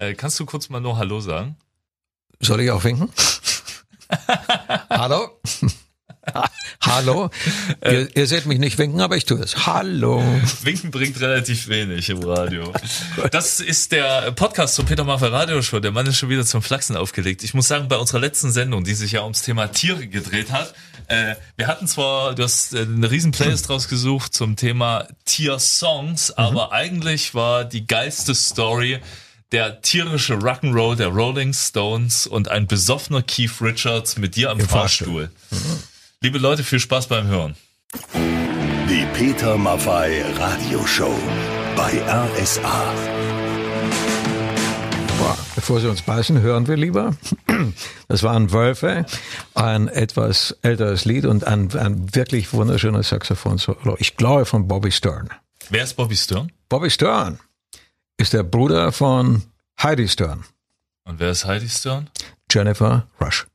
Äh, kannst du kurz mal nur Hallo sagen? Soll ich auch winken? Hallo? Hallo? Ihr, ihr, seht mich nicht winken, aber ich tue es. Hallo. Winken bringt relativ wenig im Radio. Das ist der Podcast zum Peter Maffay Radio Show. Der Mann ist schon wieder zum Flachsen aufgelegt. Ich muss sagen, bei unserer letzten Sendung, die sich ja ums Thema Tiere gedreht hat, äh, wir hatten zwar, du hast äh, eine riesen Playlist rausgesucht zum Thema Tiersongs, mhm. aber eigentlich war die geilste Story der tierische Rock'n'Roll der Rolling Stones und ein besoffener Keith Richards mit dir am Im Fahrstuhl. Fahrstuhl. Mhm. Liebe Leute, viel Spaß beim Hören. Die Peter Maffei Radioshow bei RSA. Boah, bevor Sie uns beißen, hören wir lieber. Das waren Wölfe, ein etwas älteres Lied und ein, ein wirklich wunderschönes Saxophon-Solo. Ich glaube von Bobby Stern. Wer ist Bobby Stern? Bobby Stern ist der Bruder von Heidi Stern. Und wer ist Heidi Stern? Jennifer Rush.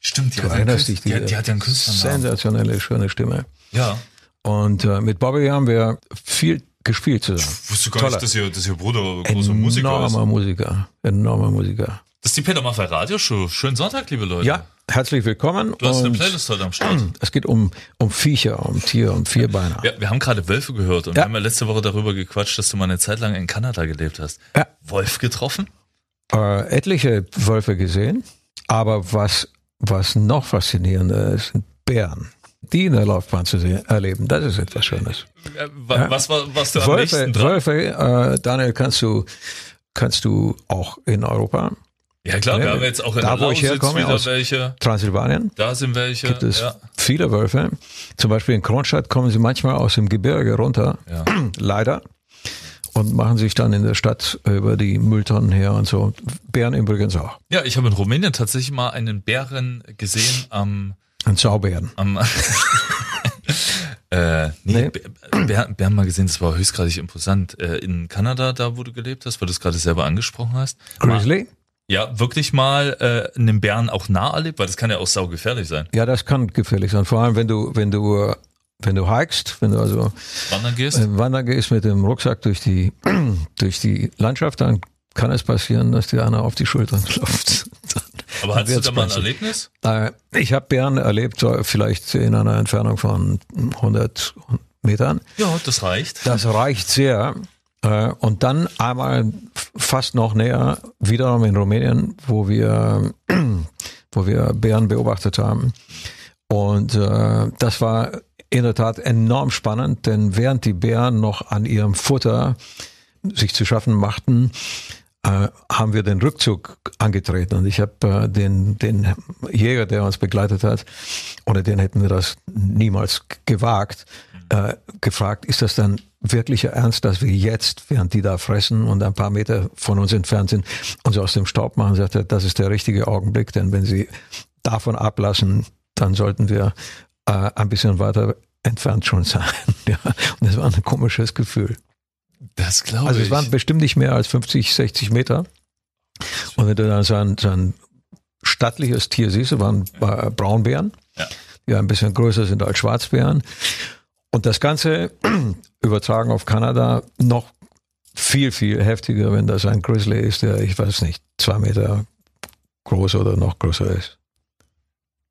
Stimmt, die, du hat, erinnerst dich, die, die, hat ja einen Künstlernamen. Sensationelle, schöne Stimme. Ja. Und äh, mit Bobby haben wir viel gespielt zusammen. Ich wusste gar Toller. nicht, dass ihr, dass ihr Bruder großer Musiker ist. Enormer Musiker, enormer Musiker. Das ist die Peter Maffay Radioshow. Schönen Sonntag, liebe Leute. Ja, herzlich willkommen. Du hast eine Playlist heute am Start. Es geht um, um Viecher, um Tier, um Vierbeiner. Ja, wir haben gerade Wölfe gehört und ja. wir haben ja letzte Woche darüber gequatscht, dass du mal eine Zeit lang in Kanada gelebt hast. Ja. Wolf getroffen? Äh, etliche Wölfe gesehen, aber was was noch faszinierender ist, sind Bären. Die in der Laufbahn zu sehen, erleben, das ist etwas Schönes. Äh, was war was du am Wölfe, nächsten dran? Wölfe, äh, Daniel, kannst du, kannst du auch in Europa ja klar, wir haben jetzt auch in da, der wo ich herkomme, aus welche. Transsilvanien. Da sind welche. Gibt es ja. viele Wölfe. Zum Beispiel in Kronstadt kommen sie manchmal aus dem Gebirge runter. Ja. Leider und machen sich dann in der Stadt über die Mülltonnen her und so. Bären übrigens auch. Ja, ich habe in Rumänien tatsächlich mal einen Bären gesehen am Ein Zaubären. Am äh, nee, nee. Bären, Bären mal gesehen, das war höchstgradig imposant. Äh, in Kanada, da wo du gelebt hast, weil du es gerade selber angesprochen hast. Grizzly? Ja, wirklich mal äh, einen Bären auch nah erlebt, weil das kann ja auch saugefährlich sein. Ja, das kann gefährlich sein. Vor allem, wenn du, wenn du äh, wenn du hikest, wenn du also wandern gehst, äh, wandern gehst mit dem Rucksack durch die, durch die Landschaft, dann kann es passieren, dass dir einer auf die Schultern klopft. Aber hattest du da mal ein Erlebnis? Äh, ich habe Bären erlebt, vielleicht in einer Entfernung von 100 Metern. Ja, das reicht. Das reicht sehr. Äh, und dann einmal fast noch näher, wiederum in Rumänien, wo wir, wo wir Bären beobachtet haben. Und äh, das war in der Tat enorm spannend, denn während die Bären noch an ihrem Futter sich zu schaffen machten, äh, haben wir den Rückzug angetreten und ich habe äh, den, den Jäger, der uns begleitet hat, ohne den hätten wir das niemals gewagt, äh, gefragt, ist das dann wirklicher Ernst, dass wir jetzt, während die da fressen und ein paar Meter von uns entfernt sind, uns aus dem Staub machen, sagt er, das ist der richtige Augenblick, denn wenn sie davon ablassen, dann sollten wir äh, ein bisschen weiter entfernt schon sein. ja. Und es war ein komisches Gefühl. Das glaube ich. Also es waren bestimmt nicht mehr als 50, 60 Meter. Und wenn du dann so ein, so ein stattliches Tier siehst, waren ja. Braunbären, ja. die ein bisschen größer sind als Schwarzbären. Und das Ganze übertragen auf Kanada noch viel, viel heftiger, wenn das ein Grizzly ist, der, ich weiß nicht, zwei Meter groß oder noch größer ist.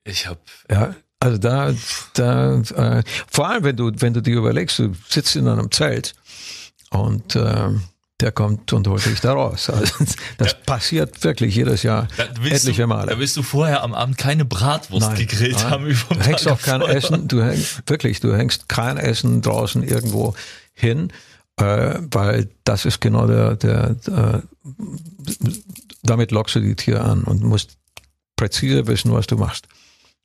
Ich habe ja, also da, da äh, vor allem wenn du, wenn du dir überlegst, du sitzt in einem Zelt und äh, der kommt und holt dich da raus. Also das ja. passiert wirklich jedes Jahr etliche du, Male. Da willst du vorher am Abend keine Bratwurst nein, gegrillt nein. haben. Über du hängst auch kein Essen, du hängst, wirklich, du hängst kein Essen draußen irgendwo hin, äh, weil das ist genau der, der, der, damit lockst du die Tiere an und musst präzise wissen, was du machst.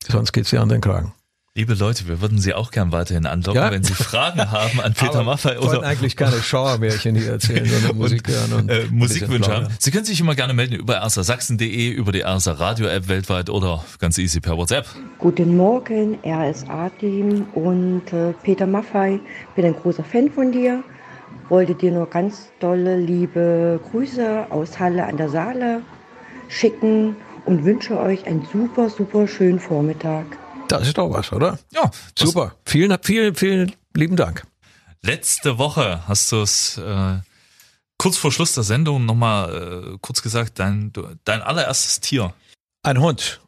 Sonst geht's ja an den Kragen. Liebe Leute, wir würden Sie auch gern weiterhin anlocken, ja? wenn Sie Fragen haben an Peter Maffay. oder eigentlich keine Schauermärchen hier erzählen, sondern Musik hören und äh, Musikwünsche haben. Sie können sich immer gerne melden über erstersachsen.de, über die Erster Radio App weltweit oder ganz easy per WhatsApp. Guten Morgen, RSA-Team und äh, Peter Maffay. Bin ein großer Fan von dir. Wollte dir nur ganz tolle, liebe Grüße aus Halle an der Saale schicken und wünsche euch einen super, super schönen Vormittag. Das ist doch was, oder? Ja. Super. Vielen, vielen, vielen lieben Dank. Letzte Woche hast du es äh, Kurz vor Schluss der Sendung nochmal äh, kurz gesagt, dein, dein allererstes Tier. Ein Hund.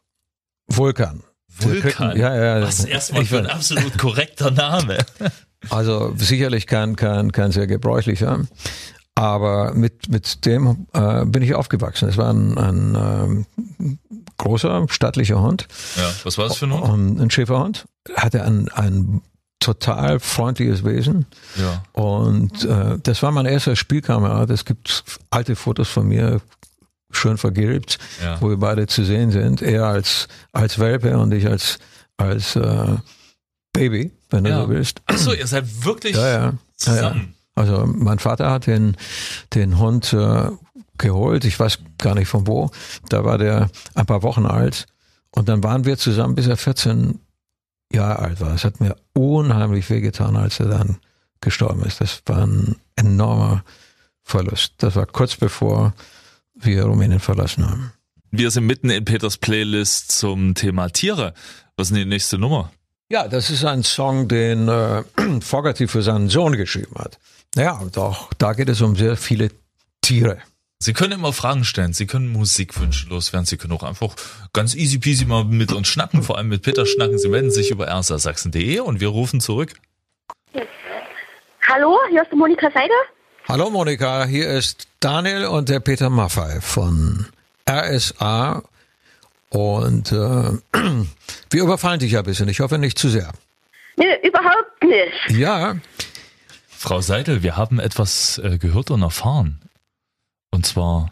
Vulkan. Vulkan? Ja, ja. Was erstmal für ein absolut korrekter Name. Also sicherlich kein, kein, kein sehr gebräuchlicher. Aber mit, mit dem äh, bin ich aufgewachsen. Es war ein, ein ähm, großer, stattlicher Hund. Ja, was war das für ein Hund? Ein Schäferhund. Hatte ein, ein total freundliches Wesen. Ja. Und äh, das war mein erster Spielkamerad. Es gibt alte Fotos von mir, schön vergilbt, Ja. wo wir beide zu sehen sind. Er als, als Welpe und ich als, als äh, Baby, wenn du Ja. so willst. Achso, ihr seid wirklich Ja, ja. ja, ja. zusammen. Also mein Vater hat den, den Hund äh, geholt, ich weiß gar nicht von wo. Da war der ein paar Wochen alt. Und dann waren wir zusammen, bis er 14 Jahre alt war. Es hat mir unheimlich wehgetan, als er dann gestorben ist. Das war ein enormer Verlust. Das war kurz bevor wir Rumänien verlassen haben. Wir sind mitten in Peters Playlist zum Thema Tiere. Was ist denn die nächste Nummer? Ja, das ist ein Song, den äh, Fogerty für seinen Sohn geschrieben hat. Naja, und auch da geht es um sehr viele Tiere. Sie können immer Fragen stellen, Sie können Musikwünsche loswerden, Sie können auch einfach ganz easy peasy mal mit uns schnacken, vor allem mit Peter schnacken. Sie melden sich über rsasachsen.de und wir rufen zurück. Hallo, hier ist Monika Seider. Hallo Monika, hier ist Daniel und der Peter Maffei von RSA und äh, wir überfallen dich ja ein bisschen. Ich hoffe nicht zu sehr. Nö, überhaupt nicht. Ja, Frau Seidel, wir haben etwas äh, gehört und erfahren. Und zwar,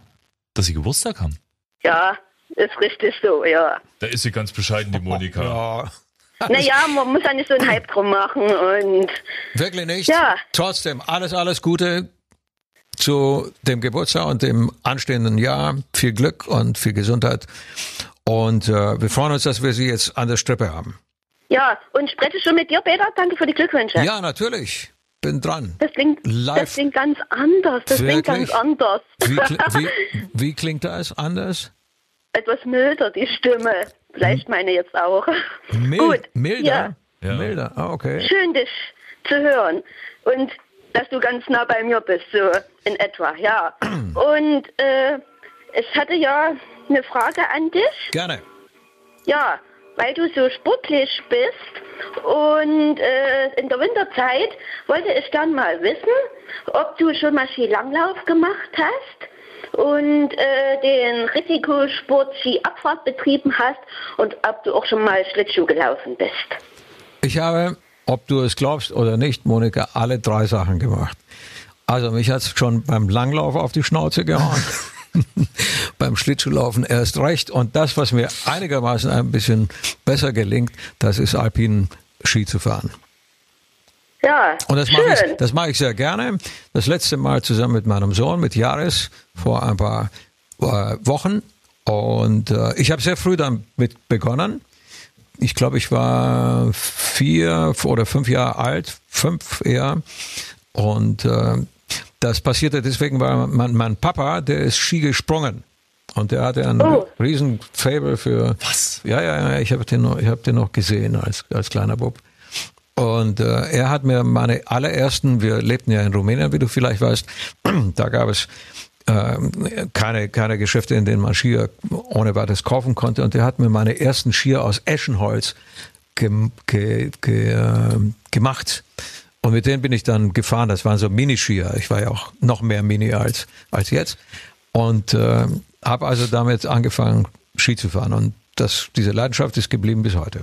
dass Sie Geburtstag haben. Ja, ist richtig so, ja. Da ist sie ganz bescheiden, die Monika. ja, Naja, man muss ja nicht so einen Hype drum machen und wirklich nicht. Ja. Trotzdem alles, alles Gute zu dem Geburtstag und dem anstehenden Jahr. Viel Glück und viel Gesundheit. Und äh, wir freuen uns, dass wir Sie jetzt an der Strippe haben. ja, und spreche schon mit dir, Peter. Danke für die Glückwünsche. Ja, natürlich. Bin dran. Das klingt, Live. das klingt ganz anders. Das klingt Wirklich? ganz anders. Wie, wie, wie klingt das anders? Etwas milder, die Stimme. Vielleicht meine jetzt auch. Mil Gut. Milder? Ja. Milder, ah, okay. Schön, dich zu hören. Und dass du ganz nah bei mir bist, so in etwa, ja. Und äh, ich hatte ja eine Frage an dich. Gerne. Ja, weil du so sportlich bist und äh, in der Winterzeit wollte ich dann mal wissen, ob du schon mal Skilanglauf gemacht hast und äh, den Risikosport Skiabfahrt betrieben hast und ob du auch schon mal Schlittschuh gelaufen bist. Ich habe, ob du es glaubst oder nicht, Monika, alle drei Sachen gemacht. Also mich hat's schon beim Langlauf auf die Schnauze gehauen. beim Schlittschuhlaufen erst recht. Und das, was mir einigermaßen ein bisschen besser gelingt, das ist alpinen Ski zu fahren. Ja, Und das mache ich, das mache ich sehr gerne. Das letzte Mal zusammen mit meinem Sohn, mit Jaris, vor ein paar äh, Wochen. Und äh, ich habe sehr früh damit begonnen. Ich glaube, ich war vier oder fünf Jahre alt, fünf eher. Und äh, das passierte deswegen, weil mein, mein Papa, der ist Ski gesprungen. Und der hatte einen Oh. riesen Fable für. Was? Ja, ja, ja, ich habe den, noch- ich hab den noch gesehen als, als kleiner Bub. Und äh, er hat mir meine allerersten, wir lebten ja in Rumänien, wie du vielleicht weißt, da gab es äh, keine, keine Geschäfte, in denen man Skier ohne weiteres kaufen konnte. Und er hat mir meine ersten Skier aus Eschenholz gem, ge, ge, äh, gemacht. Und mit denen bin ich dann gefahren. Das waren so Miniskier. Ich war ja auch noch mehr Mini als, als jetzt. Und äh, habe also damit angefangen, Ski zu fahren. Und das, diese Leidenschaft ist geblieben bis heute.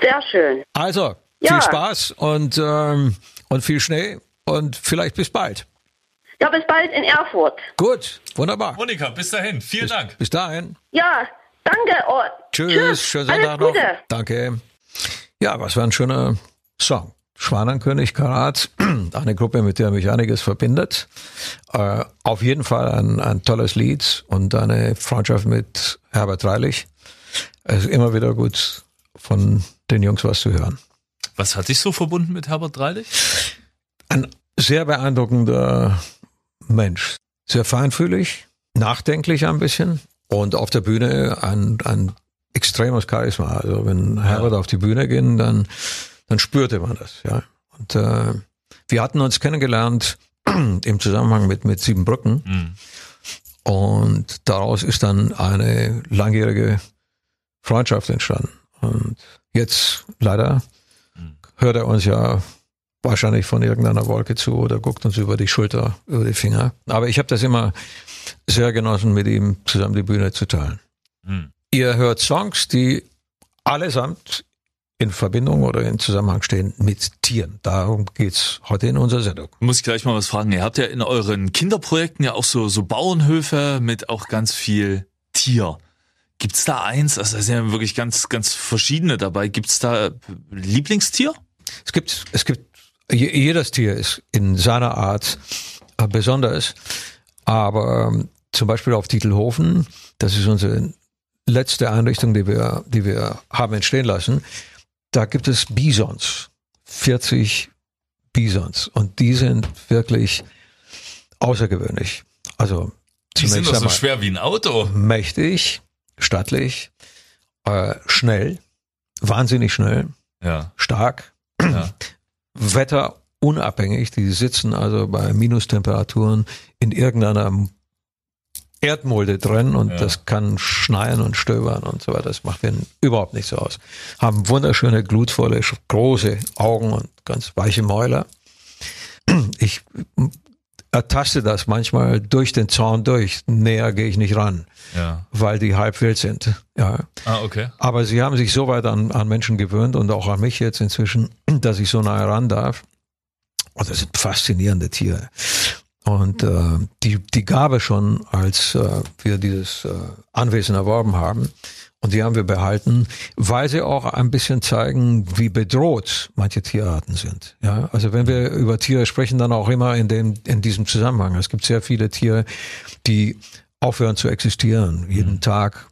Sehr schön. Also, Ja. viel Spaß und, ähm, und viel Schnee und vielleicht bis bald. Ja, bis bald in Erfurt. Gut, wunderbar. Monika, bis dahin. Vielen Dank. Bis dahin. Ja, danke. Oh, Tschüss, schönen Alles Sonntag noch. Gute. Danke. Ja, was war ein schöner Song. Schwanenkönig Karat, eine Gruppe, mit der mich einiges verbindet. Äh, auf jeden Fall ein, ein tolles Lied und eine Freundschaft mit Herbert Reilich. Es ist immer wieder gut, von den Jungs was zu hören. Was hat dich so verbunden mit Herbert Dreilich? Ein sehr beeindruckender Mensch. Sehr feinfühlig, nachdenklich ein bisschen und auf der Bühne ein, ein extremes Charisma. Also wenn Herbert auf die Bühne ging, dann, dann spürte man das. Ja. Und äh, wir hatten uns kennengelernt im Zusammenhang mit, mit Siebenbrücken. Mhm. Und daraus ist dann eine langjährige Freundschaft entstanden. Und jetzt leider hört er uns ja wahrscheinlich von irgendeiner Wolke zu oder guckt uns über die Schulter, über die Finger. Aber ich habe das immer sehr genossen, mit ihm zusammen die Bühne zu teilen. Mhm. Ihr hört Songs, die allesamt in Verbindung oder in Zusammenhang stehen mit Tieren. Darum geht's heute in unserer Sendung. Muss ich gleich mal was fragen. Ihr habt ja in euren Kinderprojekten ja auch so, so Bauernhöfe mit auch ganz viel Tier. Gibt's da eins? Also da sind ja wirklich ganz, ganz verschiedene dabei. Gibt's da Lieblingstier? Es gibt, es gibt, je- jedes Tier ist in seiner Art äh, besonders, aber ähm, zum Beispiel auf Titelhofen, das ist unsere letzte Einrichtung, die wir, die wir haben entstehen lassen, da gibt es Bisons, 40 Bisons und die sind wirklich außergewöhnlich. Also Die sind doch so schwer wie ein Auto. mächtig, stattlich, äh, schnell, wahnsinnig schnell, Ja, stark, ja. wetterunabhängig. Die sitzen also bei Minustemperaturen in irgendeiner Erdmulde drin und Ja. das kann schneien und stöbern und so weiter. Das macht denen überhaupt nichts aus. Haben wunderschöne, glutvolle, große Augen und ganz weiche Mäuler. Ich ertaste das manchmal durch den Zaun durch. Näher gehe ich nicht ran, ja. weil die halb wild sind. Ja. Ah, okay. Aber sie haben sich so weit an, an Menschen gewöhnt und auch an mich jetzt inzwischen, dass ich so nahe ran darf. Und das sind faszinierende Tiere. Und äh, die, die Gabe schon, als äh, wir dieses äh, Anwesen erworben haben, und die haben wir behalten, weil sie auch ein bisschen zeigen, wie bedroht manche Tierarten sind. Ja, also wenn wir über Tiere sprechen, dann auch immer in dem, in diesem Zusammenhang. Es gibt sehr viele Tiere, die aufhören zu existieren. Jeden Tag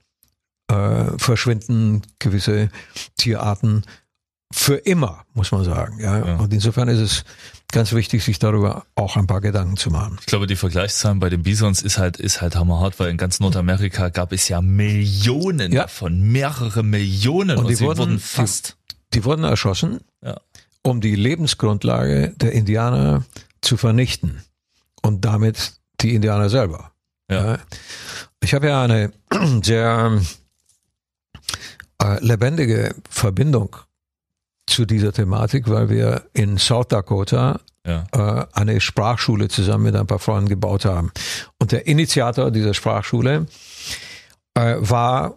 äh, verschwinden gewisse Tierarten für immer, muss man sagen. Ja? Ja. Und insofern ist es ganz wichtig, sich darüber auch ein paar Gedanken zu machen. Ich glaube, die Vergleichszahlen bei den Bisons ist halt, ist halt hammerhart, weil in ganz Nordamerika gab es ja Millionen Ja. davon, mehrere Millionen Und und, die sie wurden- wurden, die- fast. Die wurden erschossen, Ja. um die Lebensgrundlage der Indianer zu vernichten und damit die Indianer selber. Ja. Ich habe ja eine sehr äh, lebendige Verbindung zu dieser Thematik, weil wir in South Dakota Ja. äh, eine Sprachschule zusammen mit ein paar Freunden gebaut haben. Und der Initiator dieser Sprachschule äh, war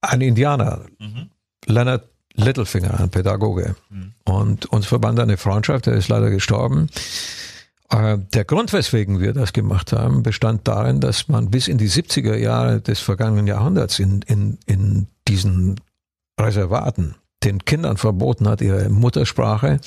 ein Indianer, Mhm. Leonard Littlefinger, ein Pädagoge. Mhm. Und uns verband eine Freundschaft, der ist leider gestorben. Äh, Der Grund, weswegen wir das gemacht haben, bestand darin, dass man bis in die 70er Jahre des vergangenen Jahrhunderts in, in, in diesen Reservaten den Kindern verboten hat, ihre Muttersprache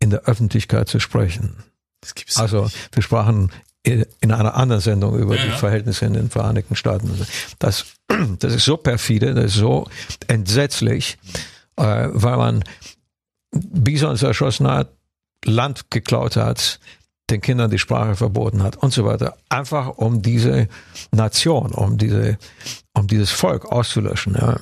in der Öffentlichkeit zu sprechen. Das gibt's Also nicht. wir sprachen in in einer anderen Sendung über Ja, die ja. Verhältnisse in den Vereinigten Staaten. Das, das ist so perfide, das ist so entsetzlich, äh, weil man Bisons erschossen hat, Land geklaut hat, den Kindern die Sprache verboten hat und so weiter. Einfach um diese Nation, um diese, um dieses Volk auszulöschen. Ja.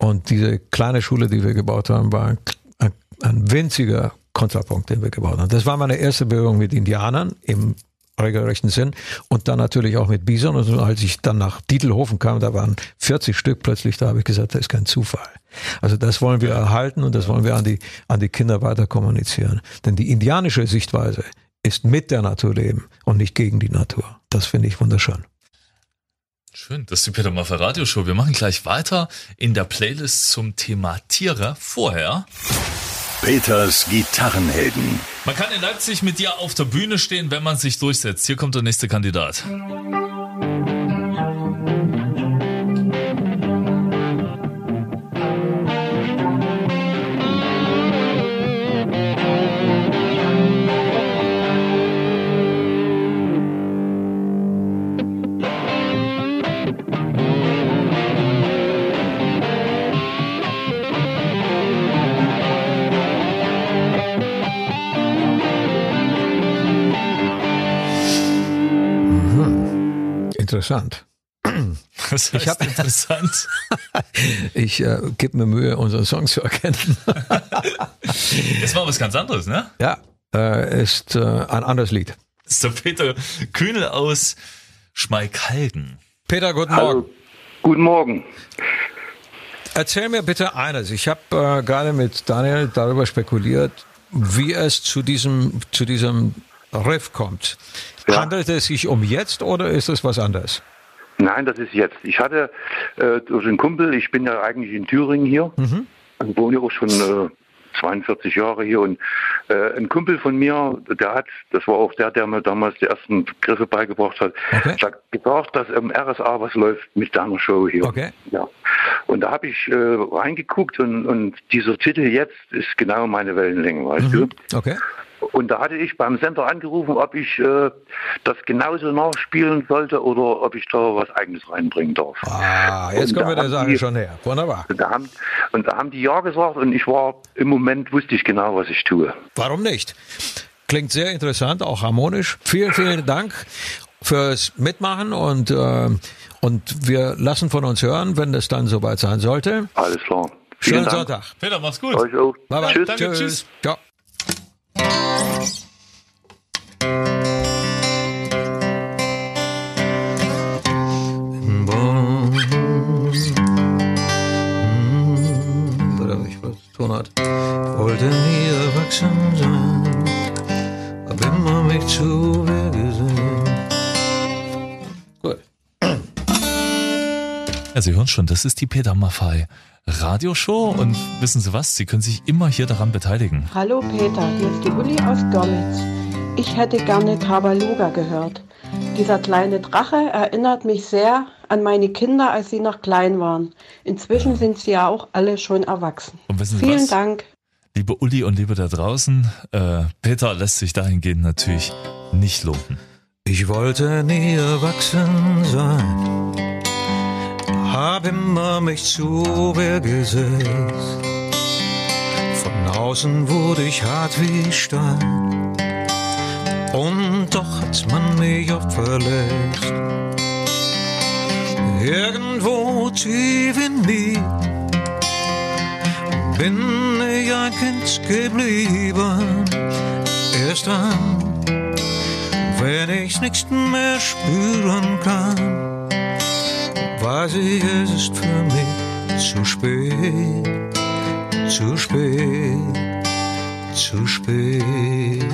Und diese kleine Schule, die wir gebaut haben, war ein, ein, winziger Kontrapunkt, den wir gebaut haben. Das war meine erste Berührung mit Indianern im regelrechten Sinn und dann natürlich auch mit Bison. Und als ich dann nach Dietelhofen kam, da waren 40 Stück plötzlich, da habe ich gesagt, das ist kein Zufall. Also das wollen wir erhalten und das wollen wir an die, an die Kinder weiter kommunizieren. Denn die indianische Sichtweise ist mit der Natur leben und nicht gegen die Natur. Das finde ich wunderschön. Schön, das ist die Peter Maffay Radioshow. Wir machen gleich weiter in der Playlist zum Thema Tiere. Vorher, Peters Gitarrenhelden. man kann in Leipzig mit dir auf der Bühne stehen, wenn man sich durchsetzt. Hier kommt der nächste Kandidat. Interessant. Das heißt hab- interessant. Ich äh, gebe mir Mühe, unseren Song zu erkennen. Das war was ganz anderes, ne? ja, äh, ist äh, ein anderes Lied. Das ist der Peter Kühnel aus Schmalkalden. Peter, guten Morgen. Hallo. Guten Morgen. Erzähl mir bitte eines. Ich habe äh, gerade mit Daniel darüber spekuliert, wie es zu diesem, zu diesem Riff kommt. Ja. Handelt es sich um jetzt oder ist es was anderes? Nein, das ist jetzt. Ich hatte äh, durch einen Kumpel, ich bin ja eigentlich in Thüringen hier und wohne auch schon äh, 42 Jahre hier und äh, ein Kumpel von mir, der hat, das war auch der, der mir damals die ersten Griffe beigebracht hat, Okay. hat gesagt, dass im RSA was läuft mit deiner Show hier. Okay. Ja. Und da habe ich äh, reingeguckt und, und dieser Titel jetzt ist genau meine Wellenlänge, weißt du? Okay. Und da hatte ich beim Sender angerufen, ob ich äh, das genauso nachspielen sollte oder ob ich da was Eigenes reinbringen darf. Ah, jetzt Und kommen wir der Sache die- schon näher. Wunderbar. Und da, haben, und da haben die ja gesagt und ich war, im Moment wusste ich genau, was ich tue. Warum nicht? Klingt sehr interessant, auch harmonisch. Vielen, vielen Dank fürs Mitmachen und, äh, und wir lassen von uns hören, wenn es dann soweit sein sollte. Alles klar. Vielen Schönen Dank. Sonntag. Peter, mach's gut. Euch auch. Bye bye. Tschüss. Danke, tschüss. Ciao. Hat, wollte nie erwachsen sein, hab immer mich zu Ja, Sie hören schon, das ist die Peter Maffei Radioshow und wissen Sie was? Sie können sich immer hier daran beteiligen. Hallo Peter, hier ist die Uli aus Görlitz. Ich hätte gerne Tabaluga gehört. Dieser kleine Drache erinnert mich sehr an meine Kinder, als sie noch klein waren. Inzwischen sind sie ja auch alle schon erwachsen. Und wissen Sie Vielen was? Dank. Liebe Uli und liebe da draußen, äh, Peter lässt sich dahingehend natürlich nicht lumpen. Ich wollte nie erwachsen sein, hab immer mich zu Wehr gesetzt. Von außen wurde ich hart wie Stein, und doch hat man mich oft verletzt. Irgendwo tief in mir bin ich ein Kind geblieben, erst dann wenn ich's nicht mehr spüren kann, weiß ich, es ist für mich zu spät, zu spät, zu spät.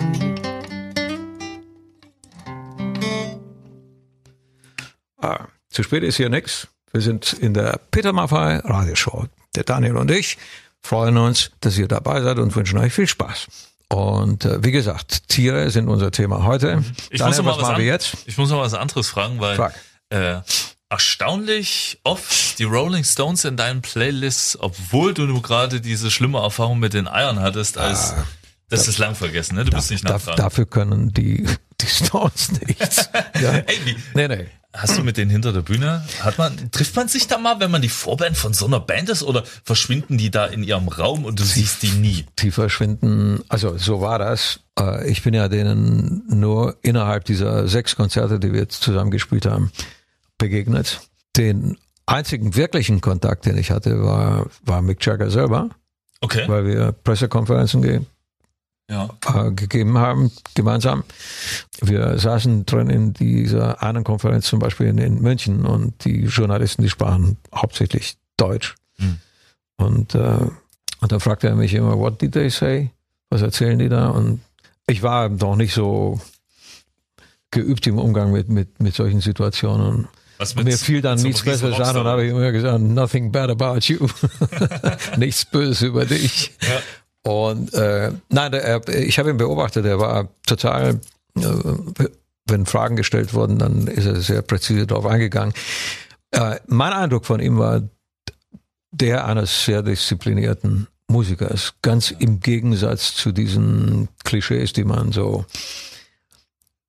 Ah, zu spät ist hier nix. Wir sind in der Peter Maffei Radioshow. Der Daniel und ich freuen uns, dass ihr dabei seid und wünschen euch viel Spaß. Und äh, wie gesagt, Tiere sind unser Thema heute. Ich Daniel, muss noch mal was machen an- wir jetzt? Ich muss noch was anderes fragen, weil Frag. äh, erstaunlich oft die Rolling Stones in deinen Playlists, obwohl du nur gerade diese schlimme Erfahrung mit den Eiern hattest, als das ist lang vergessen, ne? Du bist nicht Da, nachfragen. dafür können die, die Stones nichts. ja. Ey, wie, Nee, nee. Hast du mit denen hinter der Bühne? Hat man, trifft man sich da mal, wenn man die Vorband von so einer Band ist oder verschwinden die da in ihrem Raum und du siehst die nie? Die verschwinden, also so war das. Äh, Ich bin ja denen nur innerhalb dieser sechs Konzerte, die wir jetzt zusammen gespielt haben, begegnet. Den einzigen wirklichen Kontakt, den ich hatte, war, war Mick Jagger selber, Okay. weil wir Pressekonferenzen ge Ja. äh, gegeben haben, gemeinsam. Wir saßen drin in dieser einen Konferenz zum Beispiel in, in München und die Journalisten, die sprachen hauptsächlich Deutsch. Hm. Und, äh, und dann fragte er mich immer, what did they say? Was erzählen die da? Und ich war noch nicht so geübt im Umgang mit, mit, mit solchen Situationen. Was Und mir fiel dann nichts Besseres an und habe ich immer gesagt, nothing bad about you. nichts Böses über dich. Ja. Und äh, nein, der, er- ich habe ihn beobachtet, er war total, äh, wenn Fragen gestellt wurden, dann ist er sehr präzise darauf eingegangen. Äh, mein Eindruck von ihm war der eines sehr disziplinierten Musikers, ganz im Gegensatz zu diesen Klischees, die man so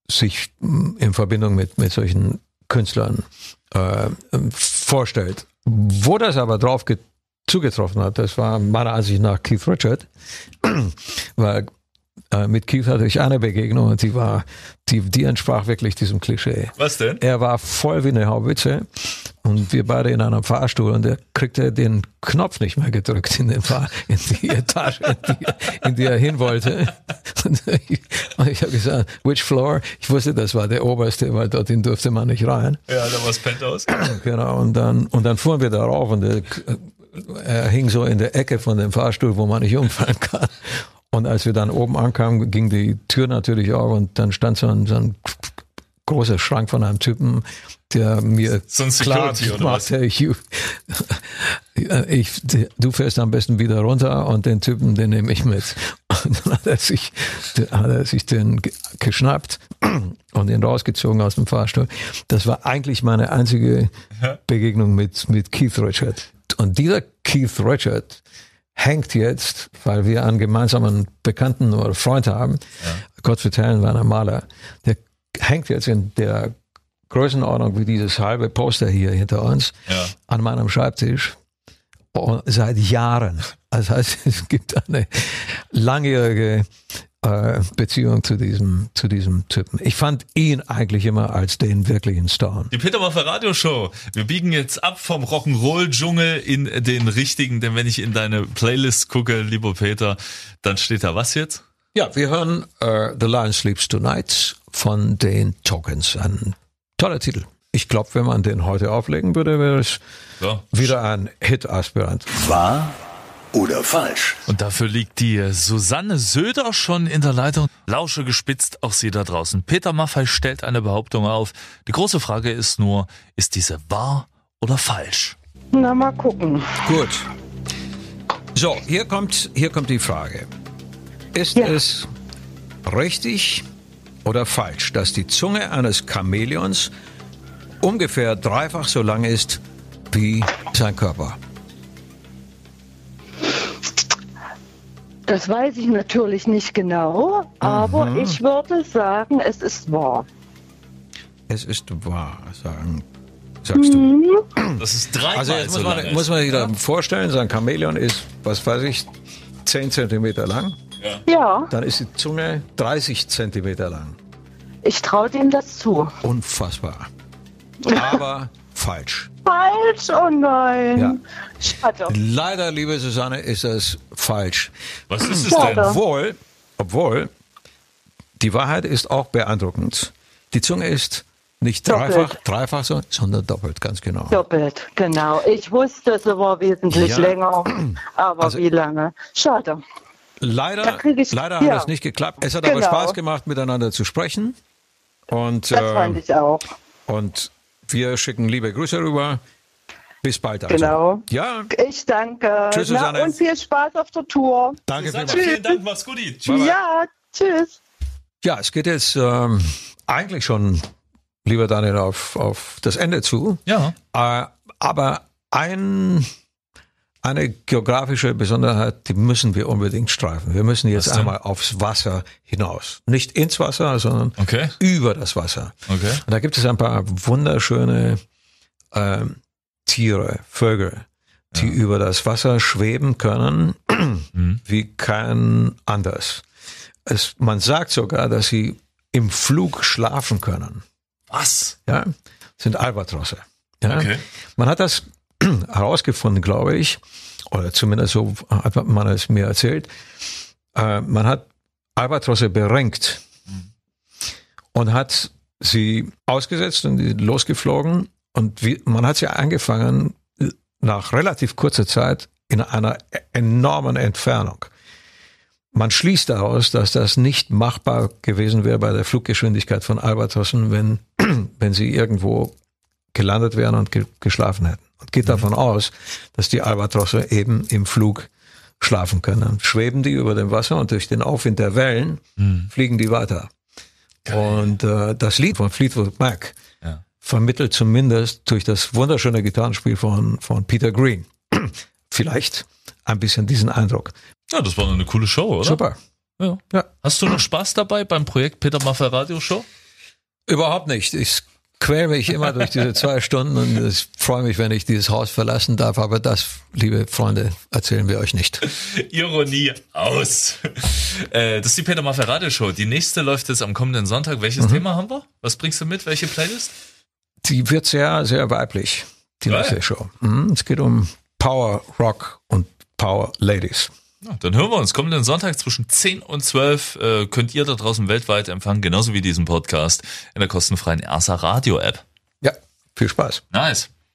sich mh, in Verbindung mit, mit solchen Künstlern äh, vorstellt. Wo das aber drauf get zugetroffen hat, das war meiner Ansicht nach Keith Richard, weil äh, mit Keith hatte ich eine Begegnung und die war, die, die entsprach wirklich diesem Klischee. Was denn? Er war voll wie eine Haubitze und wir beide in einem Fahrstuhl und er kriegte den Knopf nicht mehr gedrückt in, den Fahr in die Etage, in die, in die er hin wollte. Und ich, ich habe gesagt, which floor? Ich wusste, das war der oberste, weil dorthin durfte man nicht rein. Ja, da war das Penthouse. Genau, und dann, und dann fuhren wir da rauf und der, er hing so in der Ecke von dem Fahrstuhl, wo man nicht umfallen kann. Und als wir dann oben ankamen, ging die Tür natürlich auf und dann stand so ein, so ein großer Schrank von einem Typen, der mir So ein klar Security oder was? machte, ich, du fährst am besten wieder runter und den Typen, den nehme ich mit. Und dann hat er sich, hat er sich den ge- geschnappt und ihn rausgezogen aus dem Fahrstuhl. Das war eigentlich meine einzige Begegnung mit, mit Keith Richard. Und dieser Keith Richard hängt jetzt, weil wir einen gemeinsamen Bekannten oder Freund haben, Gott vertellen, war ein Maler, der hängt jetzt in der Größenordnung wie dieses halbe Poster hier hinter uns Ja. an meinem Schreibtisch und seit Jahren. Das heißt, es gibt eine langjährige äh, Beziehung zu diesem, zu diesem Typen. Ich fand ihn eigentlich immer als den wirklichen Star. Die Peter Maffay Radio Show. Wir biegen jetzt ab vom Rock'n'Roll-Dschungel in den richtigen, denn wenn ich in deine Playlist gucke, lieber Peter, dann steht da was jetzt? Ja, wir hören äh, The Lion Sleeps Tonight von den Tokens. Ein toller Titel. Ich glaube, wenn man den heute auflegen würde, wäre es Ja. wieder ein Hit-Aspirant. Wahr oder falsch? Und dafür liegt die Susanne Söder schon in der Leitung. Lausche gespitzt, auch sie da draußen. Peter Maffay stellt eine Behauptung auf. Die große Frage ist nur, ist diese wahr oder falsch? Na, mal gucken. Gut. So, hier kommt, hier kommt die Frage. Ist Ja. es richtig oder falsch, dass die Zunge eines Chamäleons ungefähr dreifach so lang ist wie sein Körper? Das weiß ich natürlich nicht genau, aber ich würde sagen, es ist wahr. Es ist wahr, sagen, sagst du. Das ist dreimal Also jetzt so muss lang. man, muss man sich da vorstellen, sein Chamäleon ist, was weiß ich, 10 Zentimeter lang. Ja, Dann ist die Zunge 30 Zentimeter lang. ich traue dem das zu. Unfassbar. Aber falsch. Falsch, oh nein. Ja. Schade. Leider, liebe Susanne, ist das falsch. Was ist es Schade. denn? Obwohl, obwohl, die Wahrheit ist auch beeindruckend. Die Zunge ist nicht Doppelt. dreifach, dreifach so, sondern doppelt, ganz genau. Doppelt, genau. Ich wusste, es war wesentlich Ja. länger, aber Also- wie lange? Schade. Leider, ich- leider hat ja. es nicht geklappt. Es hat aber Genau. Spaß gemacht, miteinander zu sprechen. Und, Das fand äh, ich auch. und wir schicken liebe Grüße rüber. Bis bald. Also. Genau. Ja, Ich danke. Tschüss, Na, Susanne. und viel Spaß auf der Tour. danke Susanne, vielmals. vielen Dank, mach's gut. Tschüss. Bye, bye. Ja, tschüss. Ja, es geht jetzt ähm, eigentlich schon, lieber Daniel, auf, auf das Ende zu. Ja. Äh, aber ein, eine geografische Besonderheit, die müssen wir unbedingt streifen. Wir müssen jetzt einmal aufs Wasser hinaus. Nicht ins Wasser, sondern Okay. über das Wasser. Okay. Und da gibt es ein paar wunderschöne ähm, Tiere, Vögel, die über das Wasser schweben können, Mhm. wie kein anders. Es, man sagt sogar, dass sie im Flug schlafen können. Was? Ja, das sind Albatrosse. Ja? Okay. Man hat das herausgefunden, glaube ich, oder zumindest so hat man es mir erzählt. Äh, man hat Albatrosse berenkt und hat sie ausgesetzt und losgeflogen. Und wie, man hat sie angefangen nach relativ kurzer Zeit in einer enormen Entfernung. Man schließt daraus, dass das nicht machbar gewesen wäre bei der Fluggeschwindigkeit von Albatrossen, wenn, wenn sie irgendwo gelandet wären und ge geschlafen hätten. Und geht davon aus, dass die Albatrosse eben im Flug schlafen können. Dann schweben die über dem Wasser und durch den Aufwind der Wellen fliegen die weiter. Und äh, das Lied von Fleetwood Mac Ja. vermittelt zumindest durch das wunderschöne Gitarrenspiel von, von Peter Green vielleicht ein bisschen diesen Eindruck. Ja, das war eine coole Show, oder? Super. Ja. Ja. Hast du noch Spaß dabei beim Projekt Peter Maffay Radio Show? Überhaupt nicht. Ich quäle mich immer durch diese zwei Stunden und ich freue mich, wenn ich dieses Haus verlassen darf. Aber das, liebe Freunde, erzählen wir euch nicht. Ironie aus. Äh, das ist die Peter Maffay Radio Show. Die nächste läuft jetzt am kommenden Sonntag. Welches Mhm. Thema haben wir? Was bringst du mit? Welche Playlist? Die wird sehr, sehr weiblich, die nächste Show. Mhm. Es geht um Power Rock und Power Ladies. Ja, dann hören wir uns. Kommenden Sonntag zwischen 10 und 12 äh, könnt ihr da draußen weltweit empfangen, genauso wie diesen Podcast in der kostenfreien Ersa Radio App. Ja, viel Spaß. Nice.